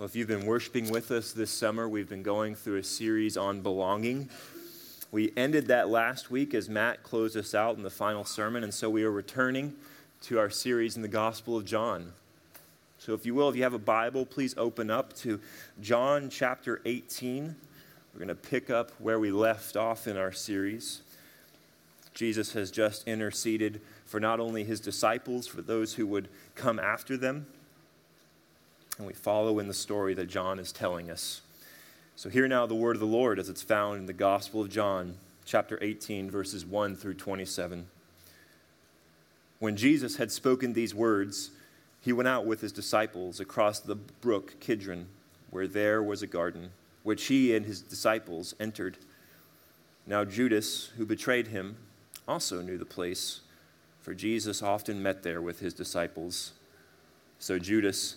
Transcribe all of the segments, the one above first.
Well, if you've been worshiping with us this summer, we've been going through a series on belonging. We ended that last week as Matt closed us out in the final sermon, and so we are returning to our series in the Gospel of John. So, if you will, if you have a Bible, please open up to John chapter 18. We're going to pick up where we left off in our series. Jesus has just interceded for not only his disciples, for those who would come after them and we follow in the story that John is telling us. So, hear now the word of the Lord as it's found in the Gospel of John, chapter 18, verses 1 through 27. When Jesus had spoken these words, he went out with his disciples across the brook Kidron, where there was a garden, which he and his disciples entered. Now, Judas, who betrayed him, also knew the place, for Jesus often met there with his disciples. So, Judas,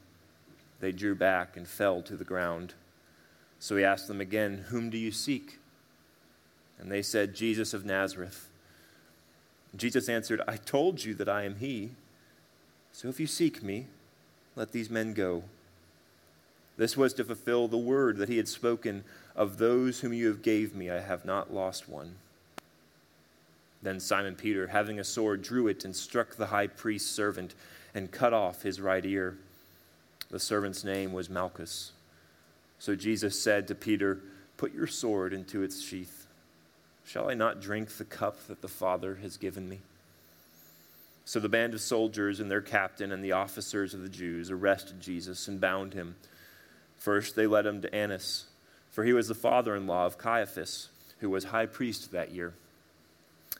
they drew back and fell to the ground. So he asked them again, Whom do you seek? And they said, Jesus of Nazareth. Jesus answered, I told you that I am he. So if you seek me, let these men go. This was to fulfill the word that he had spoken of those whom you have gave me, I have not lost one. Then Simon Peter, having a sword, drew it and struck the high priest's servant and cut off his right ear. The servant's name was Malchus. So Jesus said to Peter, Put your sword into its sheath. Shall I not drink the cup that the Father has given me? So the band of soldiers and their captain and the officers of the Jews arrested Jesus and bound him. First, they led him to Annas, for he was the father in law of Caiaphas, who was high priest that year.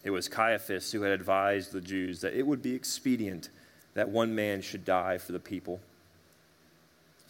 It was Caiaphas who had advised the Jews that it would be expedient that one man should die for the people.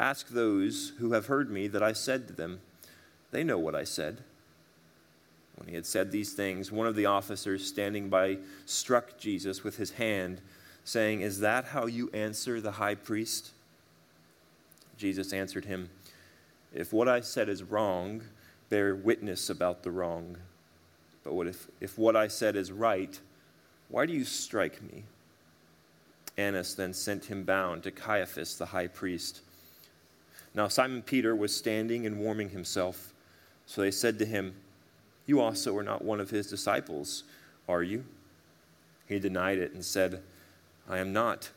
Ask those who have heard me that I said to them. They know what I said. When he had said these things, one of the officers standing by struck Jesus with his hand, saying, Is that how you answer the high priest? Jesus answered him, If what I said is wrong, bear witness about the wrong. But what if, if what I said is right, why do you strike me? Annas then sent him bound to Caiaphas the high priest. Now Simon Peter was standing and warming himself. So they said to him, You also are not one of his disciples, are you? He denied it and said, I am not.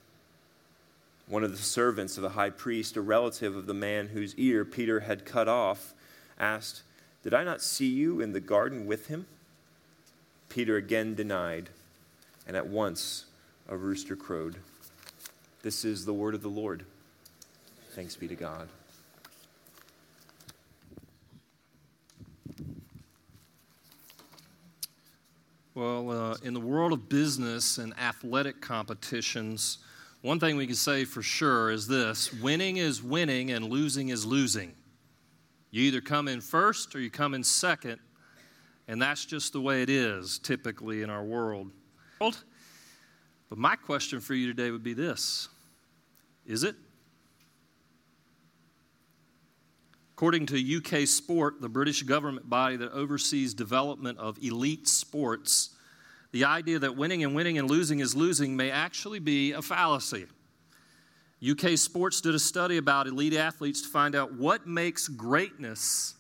One of the servants of the high priest, a relative of the man whose ear Peter had cut off, asked, Did I not see you in the garden with him? Peter again denied, and at once a rooster crowed. This is the word of the Lord. Thanks be to God. Well, uh, in the world of business and athletic competitions, one thing we can say for sure is this winning is winning and losing is losing. You either come in first or you come in second, and that's just the way it is typically in our world. But my question for you today would be this Is it? According to UK Sport, the British government body that oversees development of elite sports, the idea that winning and winning and losing is losing may actually be a fallacy. UK Sports did a study about elite athletes to find out what makes greatness,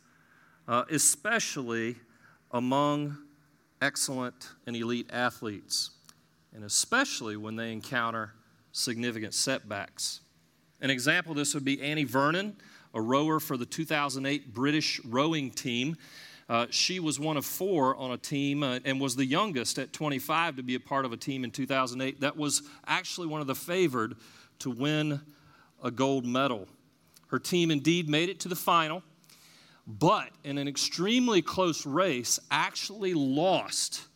uh, especially among excellent and elite athletes, and especially when they encounter significant setbacks. An example of this would be Annie Vernon, a rower for the 2008 British rowing team. Uh, she was one of four on a team uh, and was the youngest at 25 to be a part of a team in 2008 that was actually one of the favored to win a gold medal. Her team indeed made it to the final, but in an extremely close race, actually lost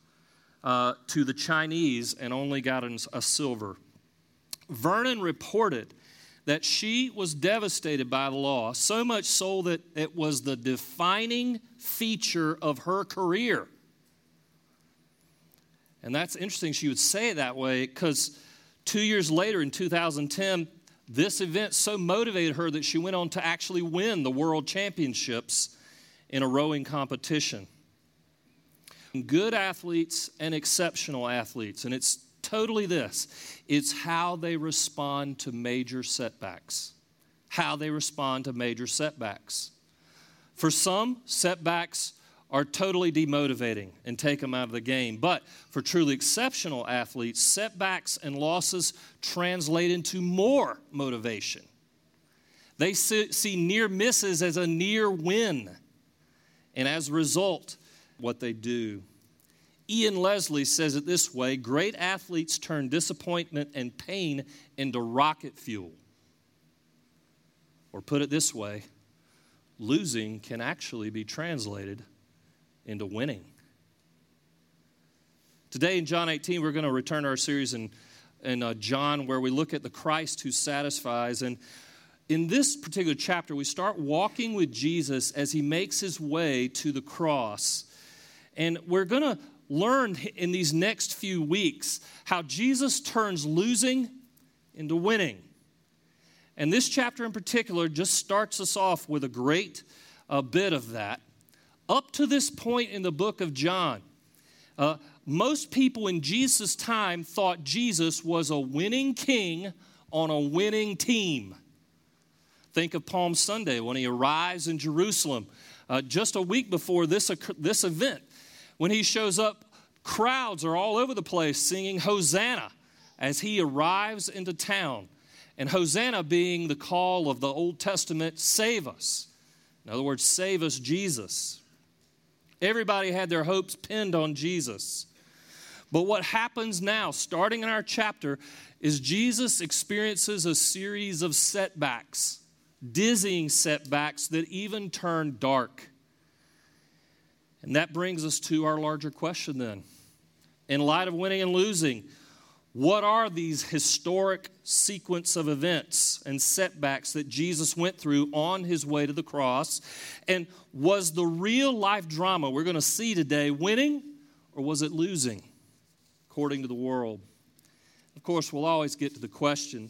uh, to the Chinese and only got a silver. Vernon reported that she was devastated by the loss, so much so that it was the defining feature of her career. And that's interesting she would say it that way because two years later in 2010, this event so motivated her that she went on to actually win the world championships in a rowing competition. Good athletes and exceptional athletes, and it's totally this it's how they respond to major setbacks. How they respond to major setbacks. For some, setbacks are totally demotivating and take them out of the game. But for truly exceptional athletes, setbacks and losses translate into more motivation. They see near misses as a near win. And as a result, what they do Ian Leslie says it this way great athletes turn disappointment and pain into rocket fuel. Or put it this way losing can actually be translated into winning. Today in John 18, we're going to return to our series in, in uh, John where we look at the Christ who satisfies. And in this particular chapter, we start walking with Jesus as he makes his way to the cross. And we're going to learn in these next few weeks how Jesus turns losing into winning. And this chapter in particular just starts us off with a great uh, bit of that. Up to this point in the book of John, uh, most people in Jesus' time thought Jesus was a winning king on a winning team. Think of Palm Sunday when he arrives in Jerusalem. Uh, just a week before this, this event, when he shows up, crowds are all over the place singing Hosanna as he arrives into town. And Hosanna being the call of the Old Testament, save us. In other words, save us, Jesus. Everybody had their hopes pinned on Jesus. But what happens now, starting in our chapter, is Jesus experiences a series of setbacks, dizzying setbacks that even turn dark. And that brings us to our larger question then. In light of winning and losing, what are these historic sequence of events and setbacks that Jesus went through on his way to the cross? And was the real life drama we're going to see today winning or was it losing according to the world? Of course, we'll always get to the question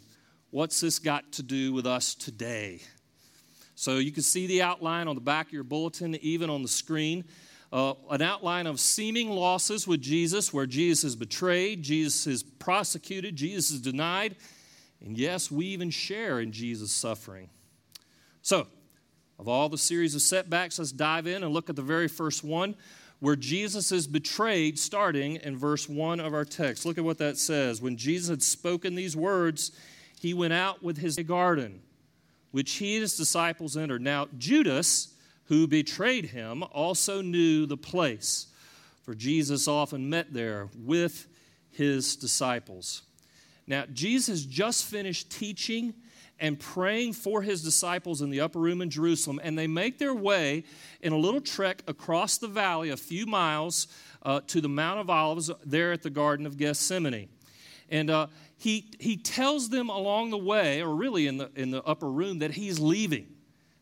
what's this got to do with us today? So you can see the outline on the back of your bulletin, even on the screen uh, an outline of seeming losses with Jesus, where Jesus is betrayed, Jesus is prosecuted, Jesus is denied, and yes, we even share in Jesus' suffering. So, of all the series of setbacks, let's dive in and look at the very first one where Jesus is betrayed, starting in verse 1 of our text. Look at what that says. When Jesus had spoken these words, he went out with his garden, which he and his disciples entered. Now, Judas, who betrayed him also knew the place, for Jesus often met there with his disciples. Now, Jesus just finished teaching and praying for his disciples in the upper room in Jerusalem, and they make their way in a little trek across the valley, a few miles uh, to the Mount of Olives, there at the Garden of Gethsemane. And uh, he, he tells them along the way, or really in the, in the upper room, that he's leaving.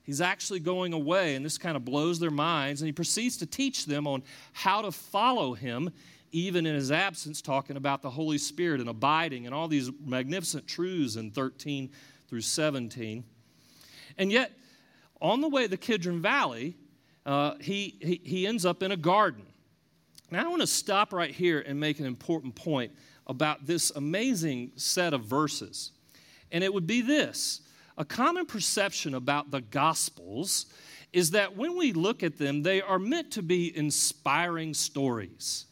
He's actually going away, and this kind of blows their minds. And he proceeds to teach them on how to follow him, even in his absence, talking about the Holy Spirit and abiding and all these magnificent truths in 13 through 17. And yet, on the way to the Kidron Valley, uh, he, he, he ends up in a garden. Now, I want to stop right here and make an important point about this amazing set of verses. And it would be this a common perception about the Gospels is that when we look at them, they are meant to be inspiring stories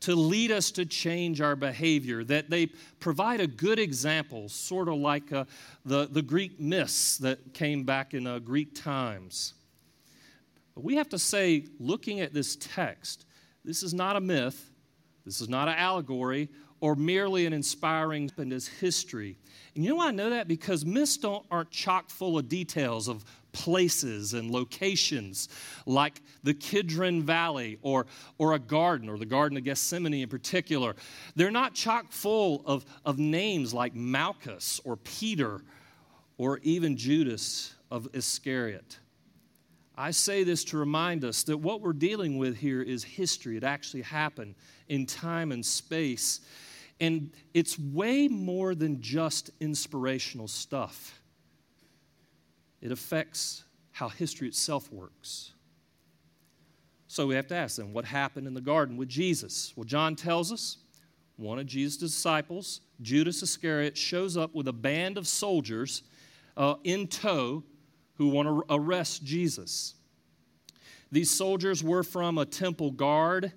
to lead us to change our behavior, that they provide a good example, sort of like uh, the, the Greek myths that came back in uh, Greek times. But we have to say, looking at this text, this is not a myth, this is not an allegory, or merely an inspiring and as history. And you know why I know that? Because myths don't, aren't chock full of details of places and locations like the Kidron Valley or, or a garden, or the Garden of Gethsemane in particular. They're not chock full of, of names like Malchus or Peter or even Judas of Iscariot. I say this to remind us that what we're dealing with here is history. It actually happened in time and space. And it's way more than just inspirational stuff it affects how history itself works. So we have to ask then, what happened in the garden with Jesus? Well, John tells us one of Jesus' disciples, Judas Iscariot, shows up with a band of soldiers uh, in tow who want to arrest Jesus. These soldiers were from a temple guard,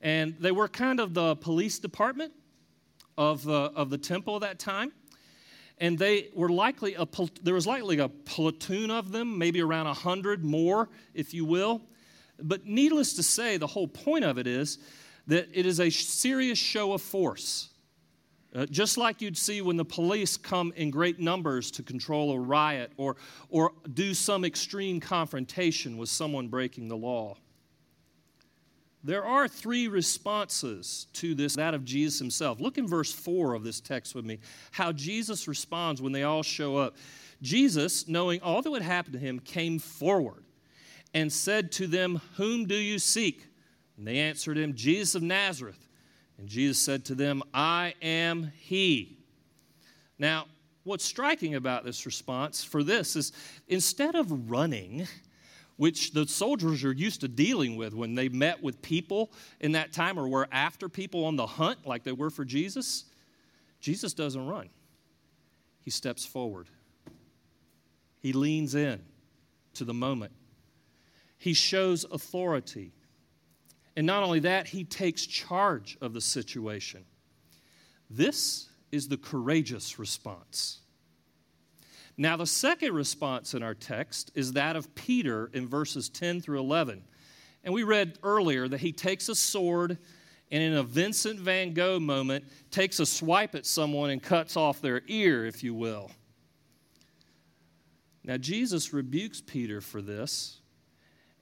and they were kind of the police department of the, of the temple at that time and they were likely a, there was likely a platoon of them, maybe around a hundred more, if you will. But needless to say, the whole point of it is that it is a serious show of force. Uh, just like you'd see when the police come in great numbers to control a riot or, or do some extreme confrontation with someone breaking the law. There are three responses to this, that of Jesus himself. Look in verse 4 of this text with me, how Jesus responds when they all show up. Jesus, knowing all that would happen to him, came forward and said to them, Whom do you seek? And they answered him, Jesus of Nazareth. And Jesus said to them, I am he. Now, what's striking about this response for this is instead of running, which the soldiers are used to dealing with when they met with people in that time or were after people on the hunt like they were for Jesus. Jesus doesn't run, he steps forward. He leans in to the moment. He shows authority. And not only that, he takes charge of the situation. This is the courageous response. Now, the second response in our text is that of Peter in verses 10 through 11. And we read earlier that he takes a sword and, in a Vincent van Gogh moment, takes a swipe at someone and cuts off their ear, if you will. Now, Jesus rebukes Peter for this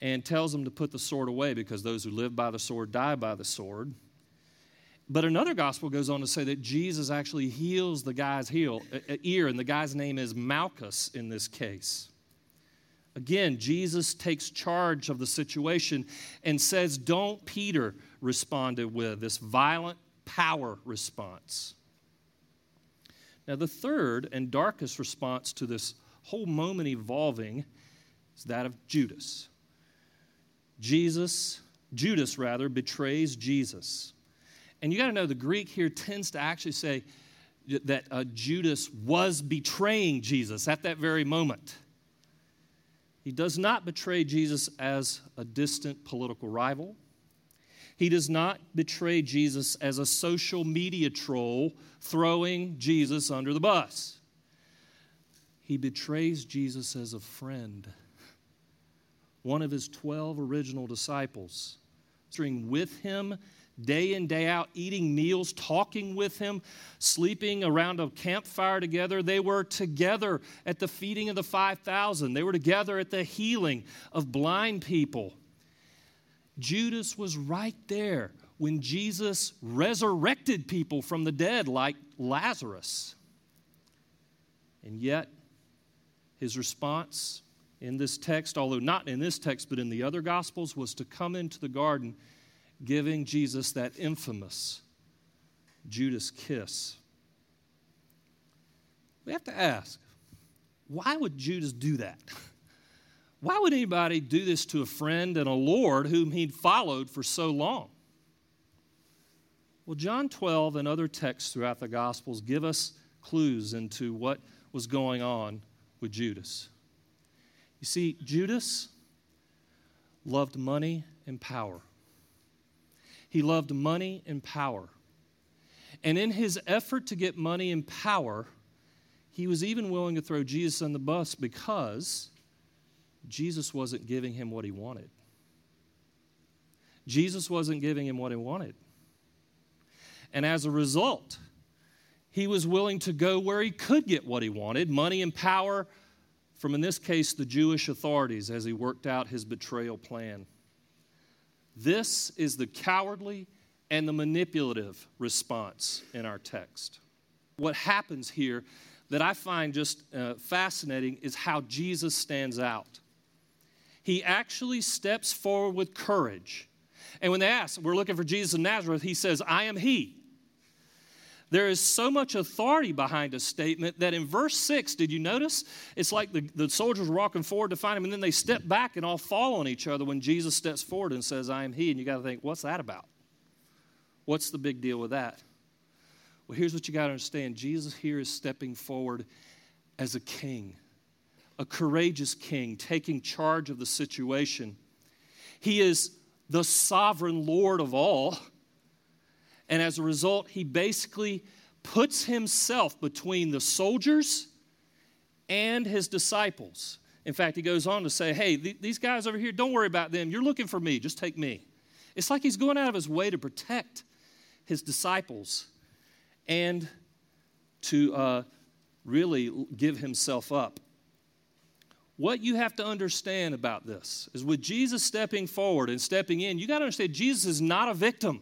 and tells him to put the sword away because those who live by the sword die by the sword. But another gospel goes on to say that Jesus actually heals the guy's heel, ear, and the guy's name is Malchus in this case. Again, Jesus takes charge of the situation and says, Don't Peter responded with this violent power response. Now, the third and darkest response to this whole moment evolving is that of Judas. Jesus, Judas rather, betrays Jesus. And you got to know the Greek here tends to actually say that uh, Judas was betraying Jesus at that very moment. He does not betray Jesus as a distant political rival. He does not betray Jesus as a social media troll throwing Jesus under the bus. He betrays Jesus as a friend, one of his 12 original disciples, staying with him day in, day out, eating meals, talking with him, sleeping around a campfire together. They were together at the feeding of the 5,000, they were together at the healing of blind people. Judas was right there when Jesus resurrected people from the dead, like Lazarus. And yet, his response in this text, although not in this text, but in the other Gospels, was to come into the garden giving Jesus that infamous Judas kiss. We have to ask why would Judas do that? why would anybody do this to a friend and a Lord whom he'd followed for so long? Well, John 12 and other texts throughout the Gospels give us clues into what was going on with Judas. You see, Judas loved money and power. He loved money and power. And in his effort to get money and power, he was even willing to throw Jesus on the bus because Jesus wasn't giving him what he wanted. Jesus wasn't giving him what he wanted. And as a result, he was willing to go where he could get what he wanted money and power from, in this case, the Jewish authorities as he worked out his betrayal plan. This is the cowardly and the manipulative response in our text. What happens here that I find just uh, fascinating is how Jesus stands out. He actually steps forward with courage. And when they ask, We're looking for Jesus of Nazareth, he says, I am he. There is so much authority behind a statement that in verse 6, did you notice? It's like the, the soldiers were walking forward to find him, and then they step back and all fall on each other when Jesus steps forward and says, I am he. And you got to think, what's that about? What's the big deal with that? Well, here's what you got to understand Jesus here is stepping forward as a king, a courageous king, taking charge of the situation. He is the sovereign Lord of all. And as a result, he basically puts himself between the soldiers and his disciples. In fact, he goes on to say, Hey, th- these guys over here, don't worry about them. You're looking for me. Just take me. It's like he's going out of his way to protect his disciples and to uh, really give himself up. What you have to understand about this is with Jesus stepping forward and stepping in, you got to understand Jesus is not a victim.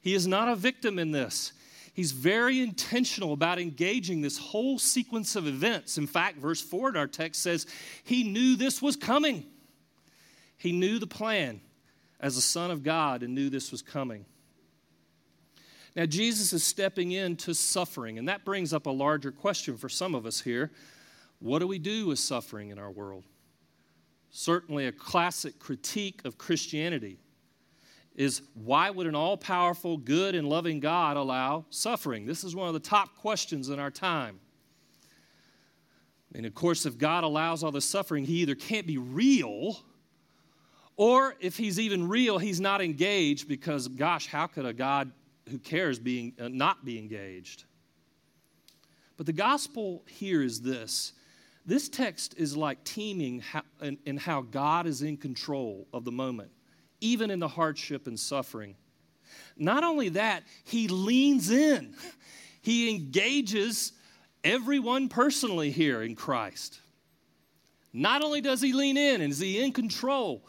He is not a victim in this. He's very intentional about engaging this whole sequence of events. In fact, verse 4 in our text says he knew this was coming. He knew the plan as a son of God and knew this was coming. Now, Jesus is stepping into suffering, and that brings up a larger question for some of us here. What do we do with suffering in our world? Certainly, a classic critique of Christianity is why would an all powerful, good, and loving God allow suffering? This is one of the top questions in our time. And of course, if God allows all the suffering, he either can't be real, or if he's even real, he's not engaged because, gosh, how could a God who cares being, uh, not be engaged. But the gospel here is this this text is like teeming in how God is in control of the moment, even in the hardship and suffering. Not only that, he leans in, he engages everyone personally here in Christ. Not only does he lean in and is he in control,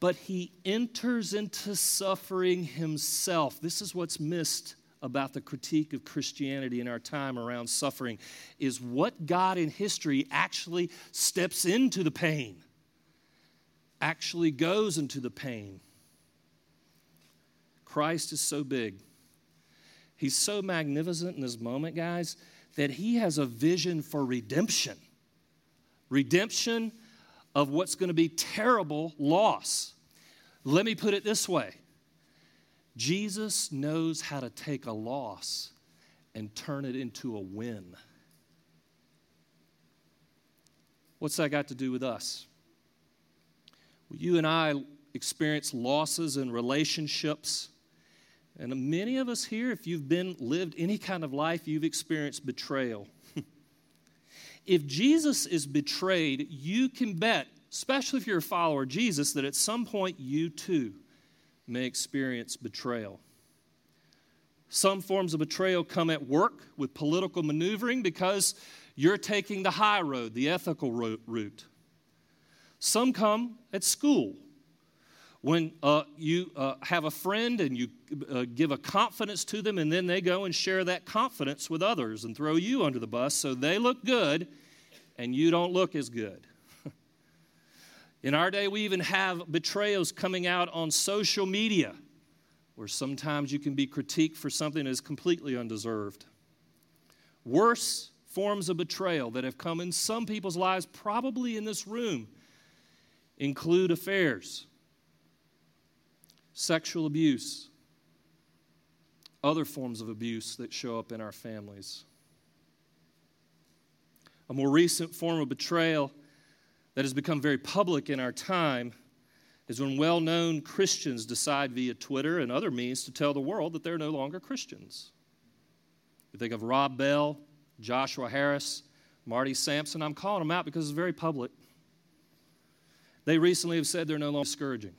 but he enters into suffering himself. This is what's missed about the critique of Christianity in our time around suffering is what God in history actually steps into the pain. Actually goes into the pain. Christ is so big. He's so magnificent in this moment, guys, that he has a vision for redemption. Redemption of what's going to be terrible loss. Let me put it this way Jesus knows how to take a loss and turn it into a win. What's that got to do with us? You and I experience losses in relationships. And many of us here, if you've been lived any kind of life, you've experienced betrayal. if Jesus is betrayed, you can bet especially if you're a follower of Jesus, that at some point you too may experience betrayal. Some forms of betrayal come at work with political maneuvering because you're taking the high road, the ethical route. Some come at school when uh, you uh, have a friend and you uh, give a confidence to them, and then they go and share that confidence with others and throw you under the bus so they look good and you don't look as good. In our day, we even have betrayals coming out on social media where sometimes you can be critiqued for something that is completely undeserved. Worse forms of betrayal that have come in some people's lives, probably in this room, include affairs, sexual abuse, other forms of abuse that show up in our families. A more recent form of betrayal that has become very public in our time is when well known Christians decide via Twitter and other means to tell the world that they're no longer Christians. You think of Rob Bell, Joshua Harris, Marty Sampson. I'm calling them out because it's very public. They recently have said they're no longer discouraging.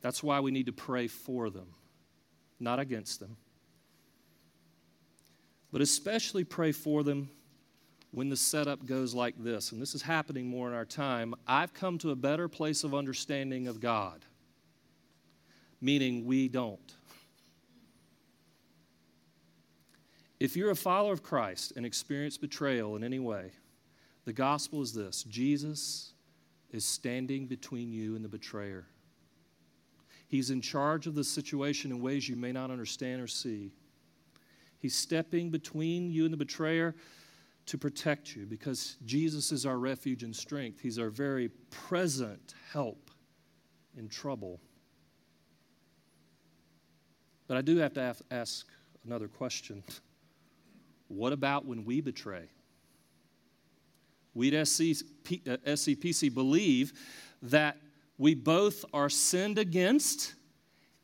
That's why we need to pray for them, not against them. But especially pray for them when the setup goes like this, and this is happening more in our time. I've come to a better place of understanding of God, meaning we don't. If you're a follower of Christ and experience betrayal in any way, the gospel is this Jesus is standing between you and the betrayer. He's in charge of the situation in ways you may not understand or see. He's stepping between you and the betrayer to protect you because Jesus is our refuge and strength. He's our very present help in trouble. But I do have to ask another question. What about when we betray? We at SCPC uh, believe that we both are sinned against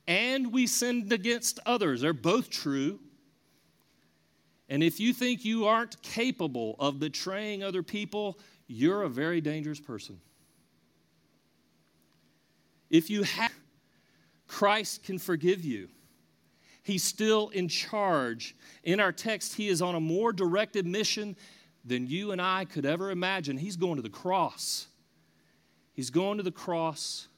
and we sinned against others. They're both true. And if you think you aren't capable of betraying other people, you're a very dangerous person. If you have, Christ can forgive you. He's still in charge. In our text, he is on a more directed mission than you and I could ever imagine. He's going to the cross. He's going to the cross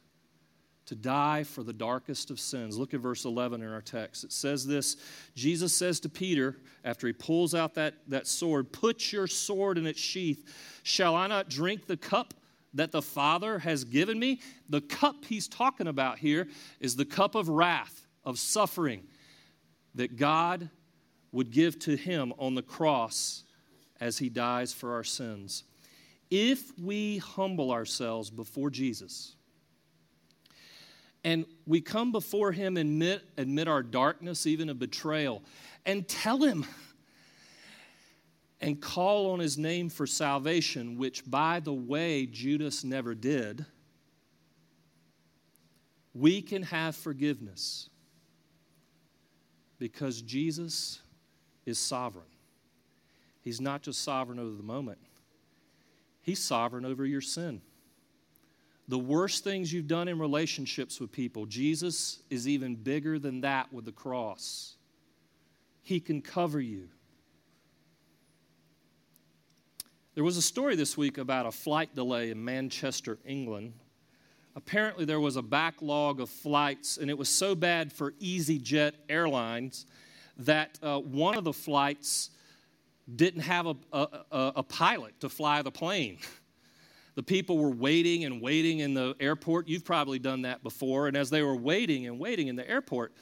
to die for the darkest of sins. Look at verse 11 in our text. It says this Jesus says to Peter, after he pulls out that, that sword, Put your sword in its sheath. Shall I not drink the cup that the Father has given me? The cup he's talking about here is the cup of wrath, of suffering that God would give to him on the cross as he dies for our sins. If we humble ourselves before Jesus and we come before him and admit, admit our darkness, even of betrayal, and tell him and call on his name for salvation, which, by the way, Judas never did, we can have forgiveness because Jesus is sovereign. He's not just sovereign over the moment, He's sovereign over your sin. The worst things you've done in relationships with people, Jesus is even bigger than that with the cross. He can cover you. There was a story this week about a flight delay in Manchester, England, apparently there was a backlog of flights, and it was so bad for EasyJet Airlines that uh, one of the flights didn't have a, a, a, pilot to fly the plane. The people were waiting and waiting in the airport. You've probably done that before. And as they were waiting and waiting in the airport,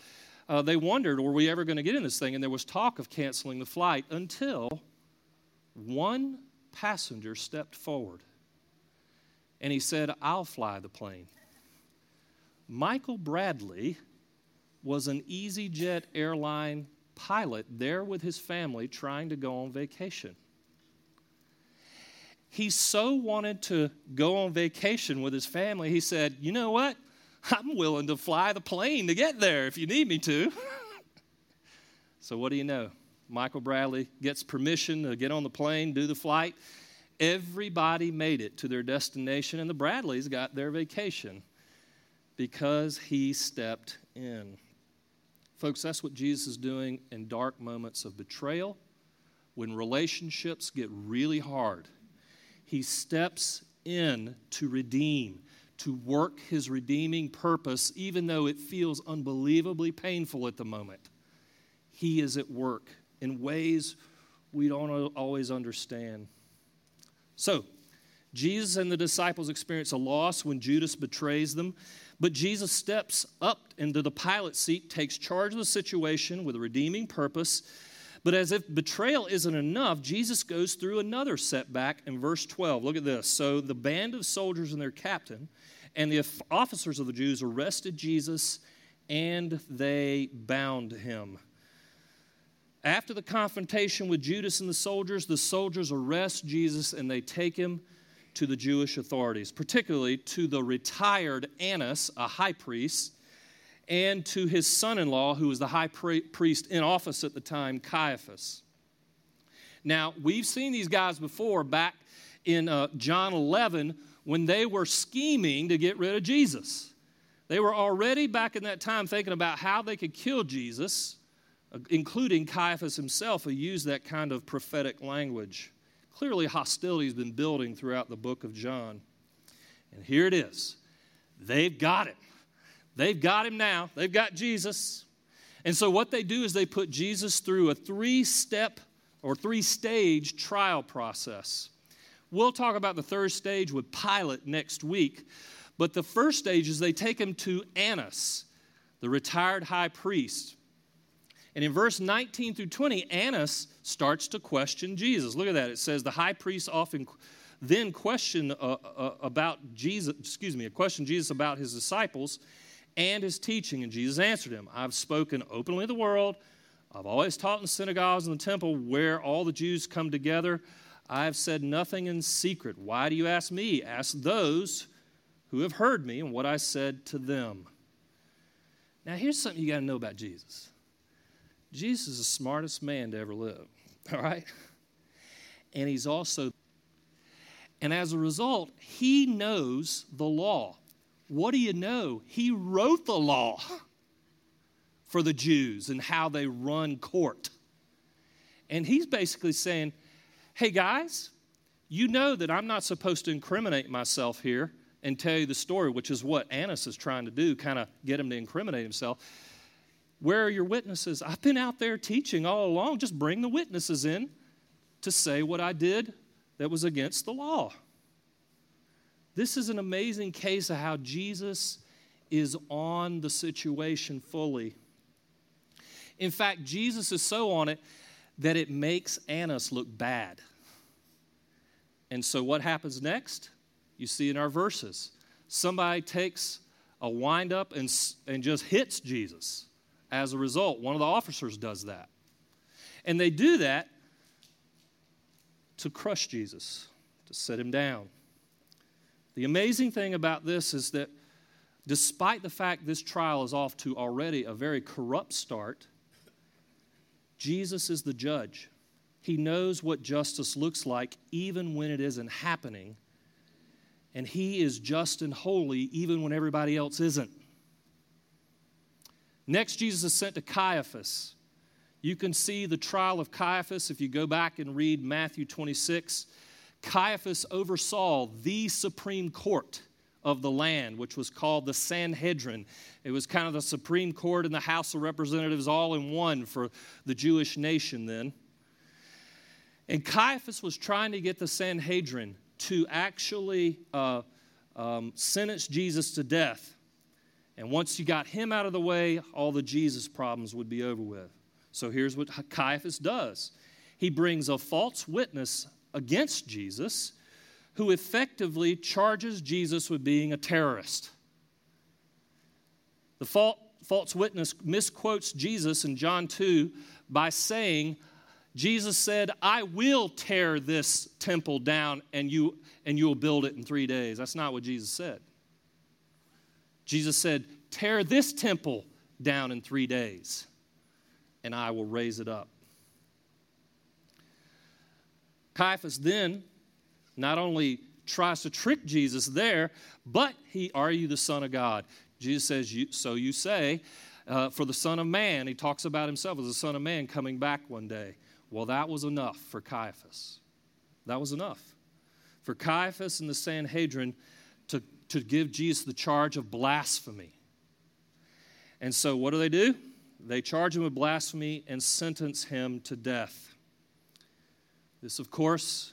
uh, they wondered, were we ever going to get in this thing? And there was talk of canceling the flight until one passenger stepped forward and he said, I'll fly the plane. Michael Bradley was an EasyJet airline pilot there with his family trying to go on vacation. He so wanted to go on vacation with his family, he said, You know what? I'm willing to fly the plane to get there if you need me to. so, what do you know? Michael Bradley gets permission to get on the plane, do the flight. Everybody made it to their destination, and the Bradleys got their vacation because he stepped in. Folks, that's what Jesus is doing in dark moments of betrayal, when relationships get really hard. He steps in to redeem, to work his redeeming purpose, even though it feels unbelievably painful at the moment. He is at work in ways we don't always understand. So, Jesus and the disciples experience a loss when Judas betrays them, but Jesus steps up into the pilot seat, takes charge of the situation with a redeeming purpose, But as if betrayal isn't enough, Jesus goes through another setback in verse 12. Look at this. So the band of soldiers and their captain and the officers of the Jews arrested Jesus and they bound him. After the confrontation with Judas and the soldiers, the soldiers arrest Jesus and they take him to the Jewish authorities, particularly to the retired Annas, a high priest, and to his son in law, who was the high priest in office at the time, Caiaphas. Now, we've seen these guys before back in uh, John 11 when they were scheming to get rid of Jesus. They were already back in that time thinking about how they could kill Jesus, uh, including Caiaphas himself, who used that kind of prophetic language. Clearly, hostility has been building throughout the book of John. And here it is. They've got him. They've got him now. They've got Jesus. And so, what they do is they put Jesus through a three step or three stage trial process. We'll talk about the third stage with Pilate next week. But the first stage is they take him to Annas, the retired high priest. And in verse 19 through 20, Annas starts to question Jesus. Look at that. It says the high priest often then questioned uh, uh, about Jesus, excuse me, a question Jesus about his disciples and his teaching. And Jesus answered him, I've spoken openly to the world. I've always taught in synagogues and the temple where all the Jews come together. I have said nothing in secret. Why do you ask me? Ask those who have heard me and what I said to them. Now, here's something you got to know about Jesus Jesus is the smartest man to ever live, all right? And he's also, and as a result, he knows the law. What do you know? He wrote the law for the Jews and how they run court. And he's basically saying, hey guys, you know that I'm not supposed to incriminate myself here and tell you the story, which is what Annas is trying to do, kind of get him to incriminate himself. Where are your witnesses? I've been out there teaching all along. Just bring the witnesses in to say what I did that was against the law. This is an amazing case of how Jesus is on the situation fully. In fact, Jesus is so on it that it makes Annas look bad. And so, what happens next? You see in our verses. Somebody takes a wind up and, and just hits Jesus. As a result, one of the officers does that. And they do that to crush Jesus, to set him down. The amazing thing about this is that despite the fact this trial is off to already a very corrupt start, Jesus is the judge. He knows what justice looks like even when it isn't happening. And he is just and holy even when everybody else isn't. Next, Jesus is sent to Caiaphas. You can see the trial of Caiaphas if you go back and read Matthew 26. Caiaphas oversaw the supreme court of the land, which was called the Sanhedrin. It was kind of the Supreme Court and the House of Representatives all in one for the Jewish nation then. And Caiaphas was trying to get the Sanhedrin to actually uh, um, sentence Jesus to death. And once you got him out of the way, all the Jesus problems would be over with. So here's what Caiaphas does he brings a false witness against Jesus who effectively charges Jesus with being a terrorist. The false witness misquotes Jesus in John 2 by saying, Jesus said, I will tear this temple down and you, and you will build it in three days. That's not what Jesus said. Jesus said, Tear this temple down in three days, and I will raise it up. Caiaphas then not only tries to trick Jesus there, but he, are you the Son of God? Jesus says, you, so you say, uh, for the Son of Man. He talks about himself as the Son of Man coming back one day. Well, that was enough for Caiaphas. That was enough. For Caiaphas and the Sanhedrin to, give Jesus the charge of blasphemy. And so, what do they do? They charge him with blasphemy and sentence him to death. This, of course,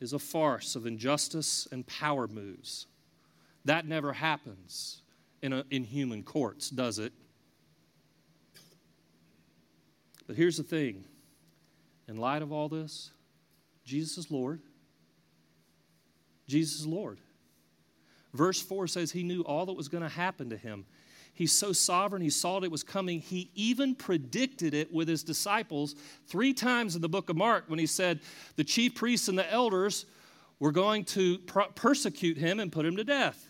is a farce of injustice and power moves. That never happens in, a, in human courts, does it? But here's the thing in light of all this, Jesus is Lord. Jesus is Lord. Verse 4 says he knew all that was going to happen to him. He's so sovereign, he saw it was coming. He even predicted it with his disciples three times in the book of Mark when he said the chief priests and the elders were going to persecute him and put him to death.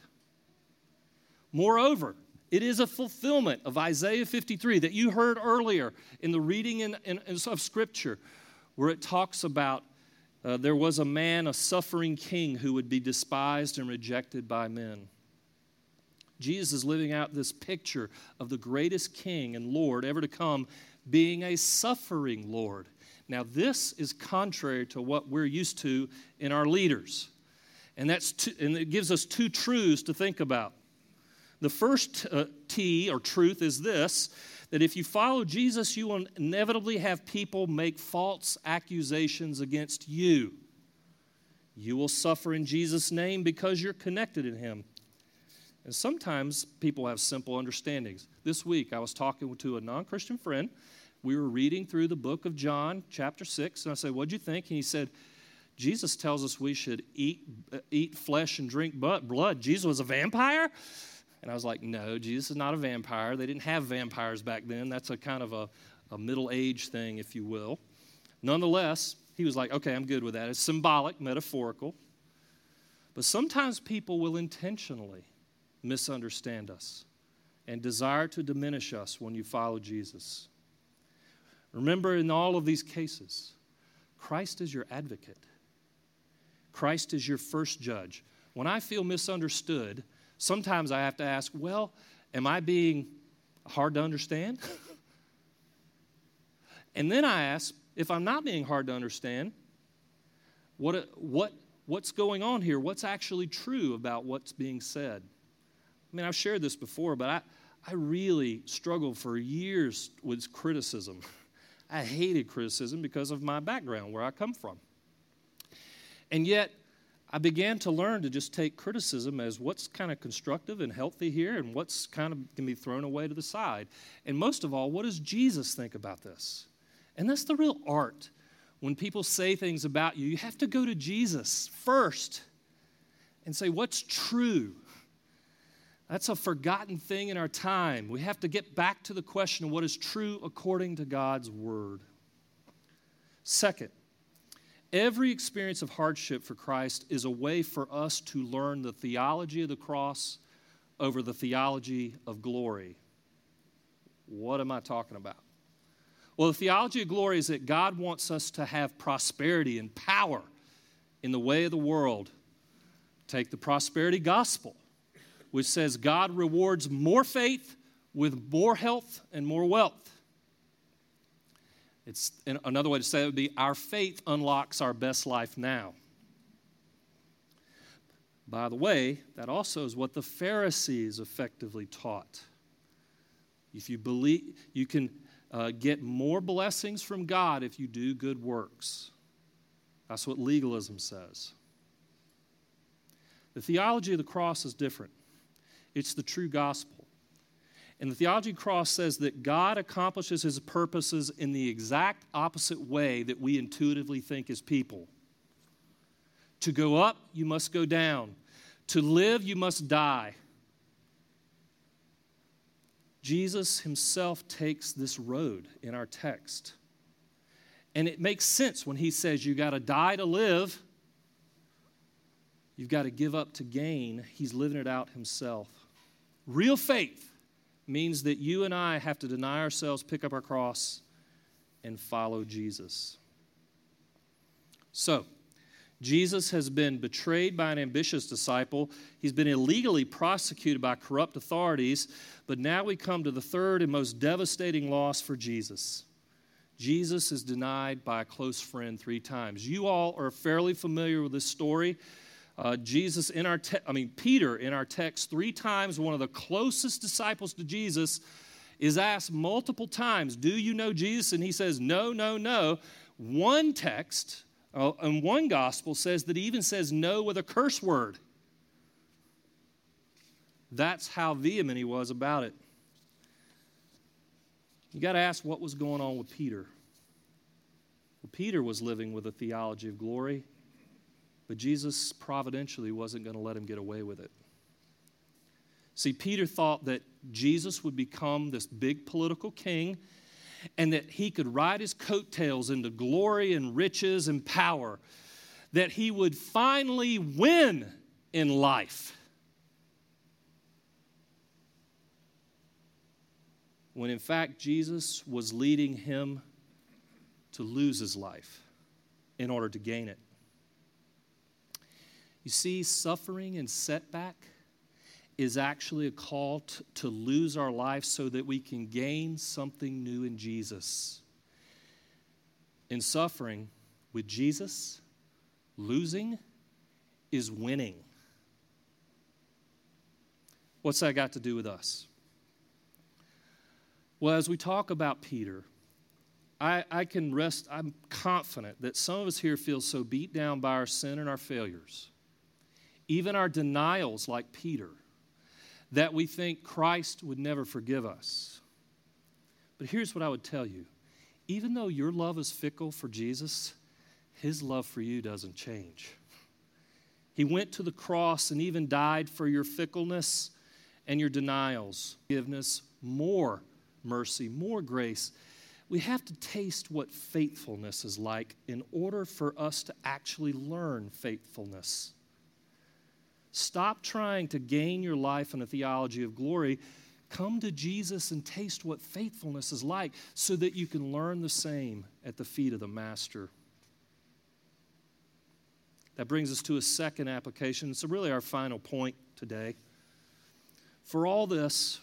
Moreover, it is a fulfillment of Isaiah 53 that you heard earlier in the reading in, in, of Scripture, where it talks about uh, there was a man, a suffering king, who would be despised and rejected by men. Jesus is living out this picture of the greatest king and Lord ever to come being a suffering Lord. Now, this is contrary to what we're used to in our leaders. And, that's two, and it gives us two truths to think about. The first uh, T or truth is this that if you follow Jesus, you will inevitably have people make false accusations against you. You will suffer in Jesus' name because you're connected in Him. And sometimes people have simple understandings. This week, I was talking to a non Christian friend. We were reading through the book of John, chapter 6, and I said, What'd you think? And he said, Jesus tells us we should eat, eat flesh and drink blood. Jesus was a vampire? And I was like, no, Jesus is not a vampire. They didn't have vampires back then. That's a kind of a, a middle age thing, if you will. Nonetheless, he was like, okay, I'm good with that. It's symbolic, metaphorical. But sometimes people will intentionally misunderstand us and desire to diminish us when you follow Jesus. Remember, in all of these cases, Christ is your advocate, Christ is your first judge. When I feel misunderstood, sometimes I have to ask, well, am I being hard to understand? and then I ask, if I'm not being hard to understand, what, what, what's going on here? What's actually true about what's being said? I mean, I've shared this before, but I, I really struggled for years with criticism. I hated criticism because of my background, where I come from. And yet, I began to learn to just take criticism as what's kind of constructive and healthy here and what's kind of can be thrown away to the side. And most of all, what does Jesus think about this? And that's the real art. When people say things about you, you have to go to Jesus first and say, What's true? That's a forgotten thing in our time. We have to get back to the question of what is true according to God's word. Second, Every experience of hardship for Christ is a way for us to learn the theology of the cross over the theology of glory. What am I talking about? Well, the theology of glory is that God wants us to have prosperity and power in the way of the world. Take the prosperity gospel, which says God rewards more faith with more health and more wealth. It's another way to say it would be our faith unlocks our best life now. By the way, that also is what the Pharisees effectively taught. If you believe, you can uh, get more blessings from God if you do good works. That's what legalism says. The theology of the cross is different. It's the true gospel. And the theology cross says that God accomplishes his purposes in the exact opposite way that we intuitively think as people. To go up, you must go down. To live, you must die. Jesus himself takes this road in our text. And it makes sense when he says you got to die to live, you've got to give up to gain. He's living it out himself. Real faith means that you and I have to deny ourselves, pick up our cross, and follow Jesus. So, Jesus has been betrayed by an ambitious disciple. He's been illegally prosecuted by corrupt authorities. But now we come to the third and most devastating loss for Jesus. Jesus is denied by a close friend three times. You all are fairly familiar with this story. Uh, Jesus in our, te- I mean, Peter in our text, three times, one of the closest disciples to Jesus, is asked multiple times, Do you know Jesus? And he says, No, no, no. One text uh, and one gospel says that he even says no with a curse word. That's how vehement he was about it. You got to ask what was going on with Peter. Peter was living with a theology of glory, but Jesus providentially wasn't going to let him get away with it. See, Peter thought that Jesus would become this big political king and that he could ride his coattails into glory and riches and power, that he would finally win in life. When in fact, Jesus was leading him to lose his life in order to gain it. You see, suffering and setback is actually a call to, to lose our life so that we can gain something new in Jesus. In suffering with Jesus, losing is winning. What's that got to do with us? Well, as we talk about Peter, I, I, can rest, I'm confident that some of us here feel so beat down by our sin and our failures, even our denials, like Peter, that we think Christ would never forgive us. But here's what I would tell you even though your love is fickle for Jesus, his love for you doesn't change. He went to the cross and even died for your fickleness and your denials, forgiveness, more mercy, more grace. We have to taste what faithfulness is like in order for us to actually learn faithfulness. Stop trying to gain your life in a theology of glory. Come to Jesus and taste what faithfulness is like so that you can learn the same at the feet of the Master. That brings us to a second application. It's really our final point today. For all this,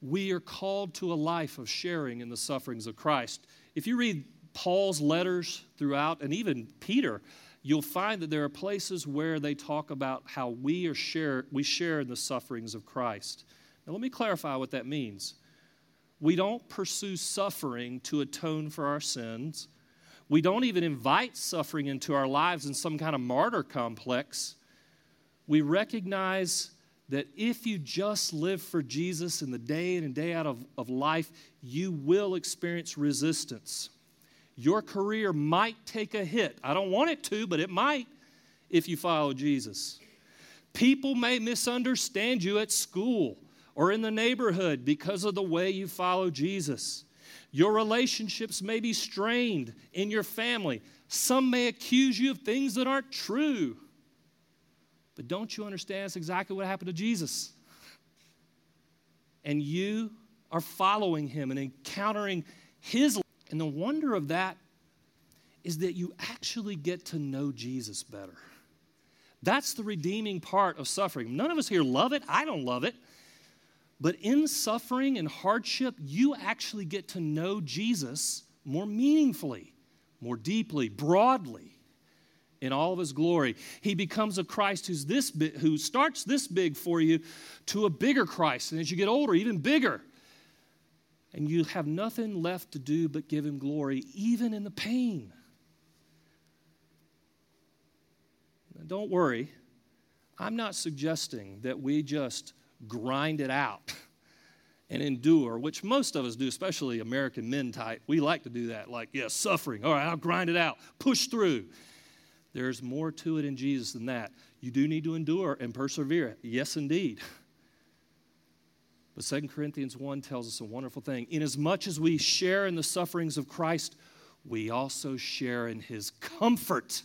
we are called to a life of sharing in the sufferings of Christ. If you read Paul's letters throughout, and even Peter, you'll find that there are places where they talk about how we are share we share in the sufferings of Christ. Now let me clarify what that means. We don't pursue suffering to atone for our sins. We don't even invite suffering into our lives in some kind of martyr complex. We recognize that if you just live for Jesus in the day in and day out of, of life, you will experience resistance. Your career might take a hit. I don't want it to, but it might if you follow Jesus. People may misunderstand you at school or in the neighborhood because of the way you follow Jesus. Your relationships may be strained in your family. Some may accuse you of things that aren't true. But don't you understand that's exactly what happened to Jesus? And you are following him and encountering his and the wonder of that is that you actually get to know Jesus better. That's the redeeming part of suffering. None of us here love it. I don't love it. But in suffering and hardship, you actually get to know Jesus more meaningfully, more deeply, broadly in all of his glory. He becomes a Christ who's this who starts this big for you to a bigger Christ. And as you get older, even bigger and you have nothing left to do but give him glory, even in the pain. Now, don't worry, I'm not suggesting that we just grind it out and endure, which most of us do, especially American men type. We like to do that, like, yeah, suffering. All right, I'll grind it out, push through. There's more to it in Jesus than that. You do need to endure and persevere. Yes, indeed. But 2 Corinthians 1 tells us a wonderful thing. Inasmuch as much as we share in the sufferings of Christ, we also share in his comfort,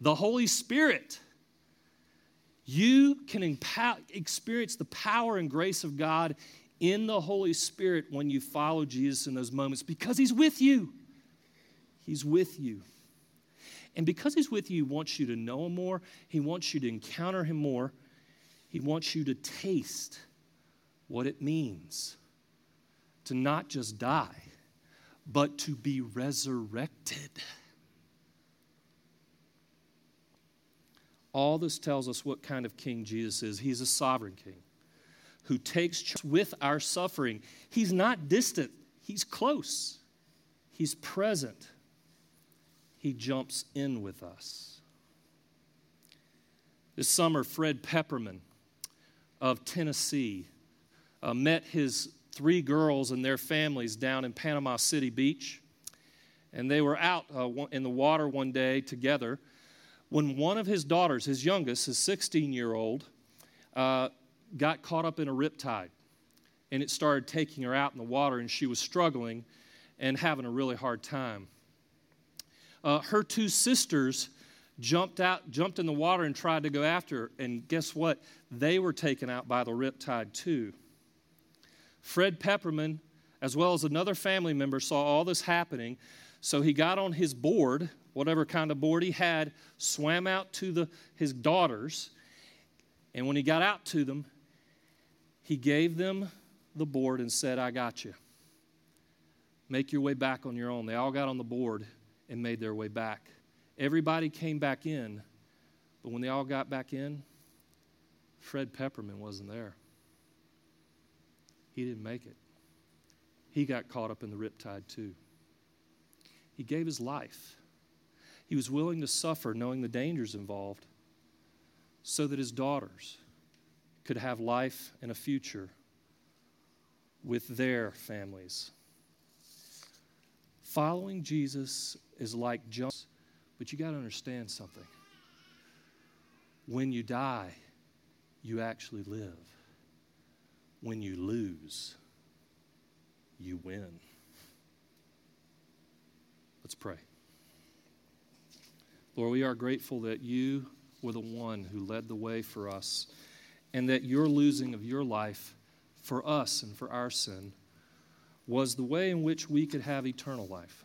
the Holy Spirit. You can experience the power and grace of God in the Holy Spirit when you follow Jesus in those moments because he's with you. He's with you. And because he's with you, he wants you to know him more, he wants you to encounter him more, he wants you to taste what it means to not just die, but to be resurrected. All this tells us what kind of king Jesus is. He's a sovereign king who takes charge with our suffering. He's not distant, he's close, he's present. He jumps in with us. This summer, Fred Pepperman of Tennessee uh, met his three girls and their families down in Panama City Beach. and they were out uh, in the water one day together when one of his daughters, his youngest, his 16 year old, uh, got caught up in a riptide. And it started taking her out in the water, and she was struggling and having a really hard time. Uh, her two sisters jumped out, jumped in the water and tried to go after her. And guess what? They were taken out by the riptide too. Fred Pepperman, as well as another family member, saw all this happening. So he got on his board, whatever kind of board he had, swam out to the, his daughters. And when he got out to them, he gave them the board and said, I got you. Make your way back on your own. They all got on the board and made their way back. Everybody came back in, but when they all got back in, Fred Pepperman wasn't there. He didn't make it. He got caught up in the riptide too. He gave his life. He was willing to suffer knowing the dangers involved so that his daughters could have life and a future with their families. Following Jesus is like jumping, but you got to understand something. When you die, you actually live. When you lose, you win. Let's pray. Lord, we are grateful that you were the one who led the way for us, and that your losing of your life for us and for our sin was the way in which we could have eternal life.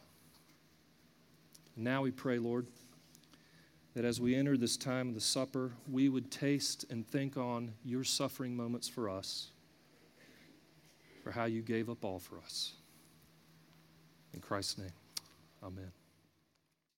Now we pray, Lord, that as we enter this time of the supper, we would taste and think on your suffering moments for us, for how you gave up all for us. In Christ's name, amen.